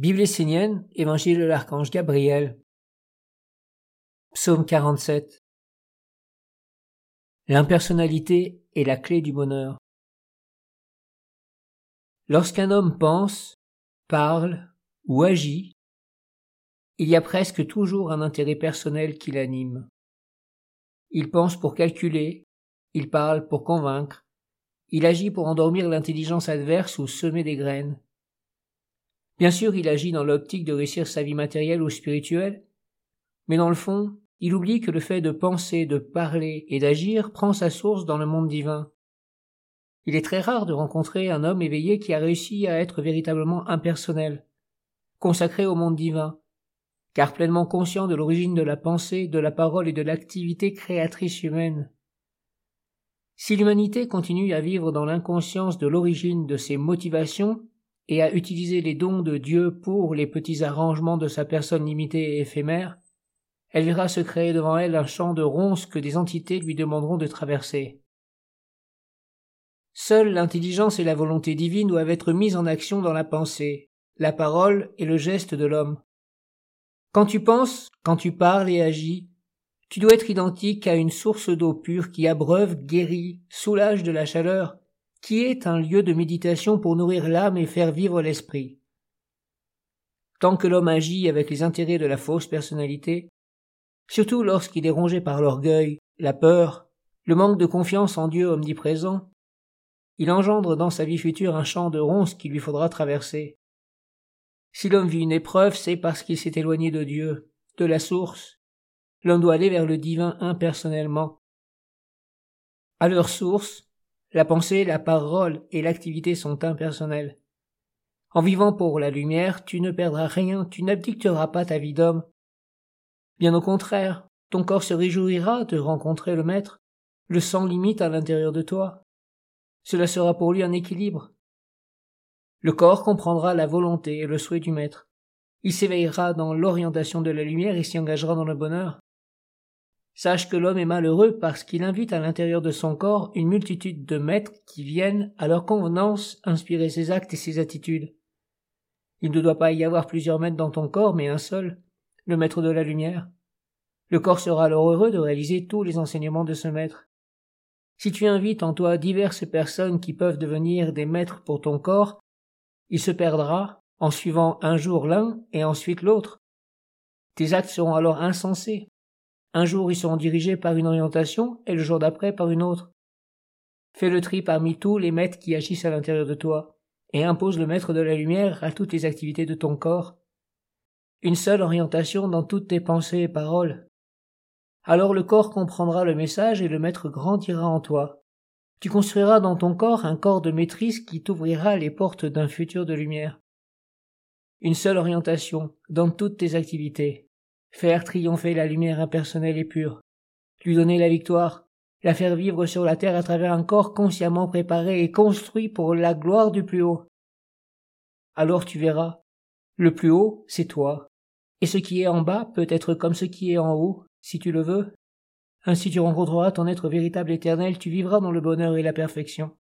Bible essénienne, Évangile de l'archange Gabriel. Psaume 47. L'impersonnalité est la clé du bonheur. Lorsqu'un homme pense, parle ou agit, il y a presque toujours un intérêt personnel qui l'anime. Il pense pour calculer, il parle pour convaincre, il agit pour endormir l'intelligence adverse ou semer des graines. Bien sûr, il agit dans l'optique de réussir sa vie matérielle ou spirituelle, mais dans le fond, il oublie que le fait de penser, de parler et d'agir prend sa source dans le monde divin. Il est très rare de rencontrer un homme éveillé qui a réussi à être véritablement impersonnel, consacré au monde divin, car pleinement conscient de l'origine de la pensée, de la parole et de l'activité créatrice humaine. Si l'humanité continue à vivre dans l'inconscience de l'origine de ses motivations, et à utiliser les dons de Dieu pour les petits arrangements de sa personne limitée et éphémère, elle verra se créer devant elle un champ de ronces que des entités lui demanderont de traverser. Seule l'intelligence et la volonté divine doivent être mises en action dans la pensée, la parole et le geste de l'homme. Quand tu penses, quand tu parles et agis, tu dois être identique à une source d'eau pure qui abreuve, guérit, soulage de la chaleur, qui est un lieu de méditation pour nourrir l'âme et faire vivre l'esprit. Tant que l'homme agit avec les intérêts de la fausse personnalité, surtout lorsqu'il est rongé par l'orgueil, la peur, le manque de confiance en Dieu omniprésent, il engendre dans sa vie future un champ de ronces qu'il lui faudra traverser. Si l'homme vit une épreuve, c'est parce qu'il s'est éloigné de Dieu, de la source. L'homme doit aller vers le divin impersonnellement. À leur source, la pensée, la parole et l'activité sont impersonnelles. En vivant pour la lumière, tu ne perdras rien, tu n'abdicteras pas ta vie d'homme. Bien au contraire, ton corps se réjouira de rencontrer le Maître, le sans limite à l'intérieur de toi. Cela sera pour lui un équilibre. Le corps comprendra la volonté et le souhait du Maître. Il s'éveillera dans l'orientation de la lumière et s'y engagera dans le bonheur. Sache que l'homme est malheureux parce qu'il invite à l'intérieur de son corps une multitude de maîtres qui viennent, à leur convenance, inspirer ses actes et ses attitudes. Il ne doit pas y avoir plusieurs maîtres dans ton corps, mais un seul, le maître de la lumière. Le corps sera alors heureux de réaliser tous les enseignements de ce maître. Si tu invites en toi diverses personnes qui peuvent devenir des maîtres pour ton corps, il se perdra en suivant un jour l'un et ensuite l'autre. Tes actes seront alors insensés, un jour ils seront dirigés par une orientation et le jour d'après par une autre. Fais le tri parmi tous les maîtres qui agissent à l'intérieur de toi, et impose le maître de la lumière à toutes les activités de ton corps. Une seule orientation dans toutes tes pensées et paroles. Alors le corps comprendra le message et le maître grandira en toi. Tu construiras dans ton corps un corps de maîtrise qui t'ouvrira les portes d'un futur de lumière. Une seule orientation dans toutes tes activités, faire triompher la lumière impersonnelle et pure, lui donner la victoire, la faire vivre sur la terre à travers un corps consciemment préparé et construit pour la gloire du plus haut. Alors tu verras, le plus haut, c'est toi, et ce qui est en bas peut être comme ce qui est en haut, si tu le veux. Ainsi tu rencontreras ton être véritable éternel, tu vivras dans le bonheur et la perfection.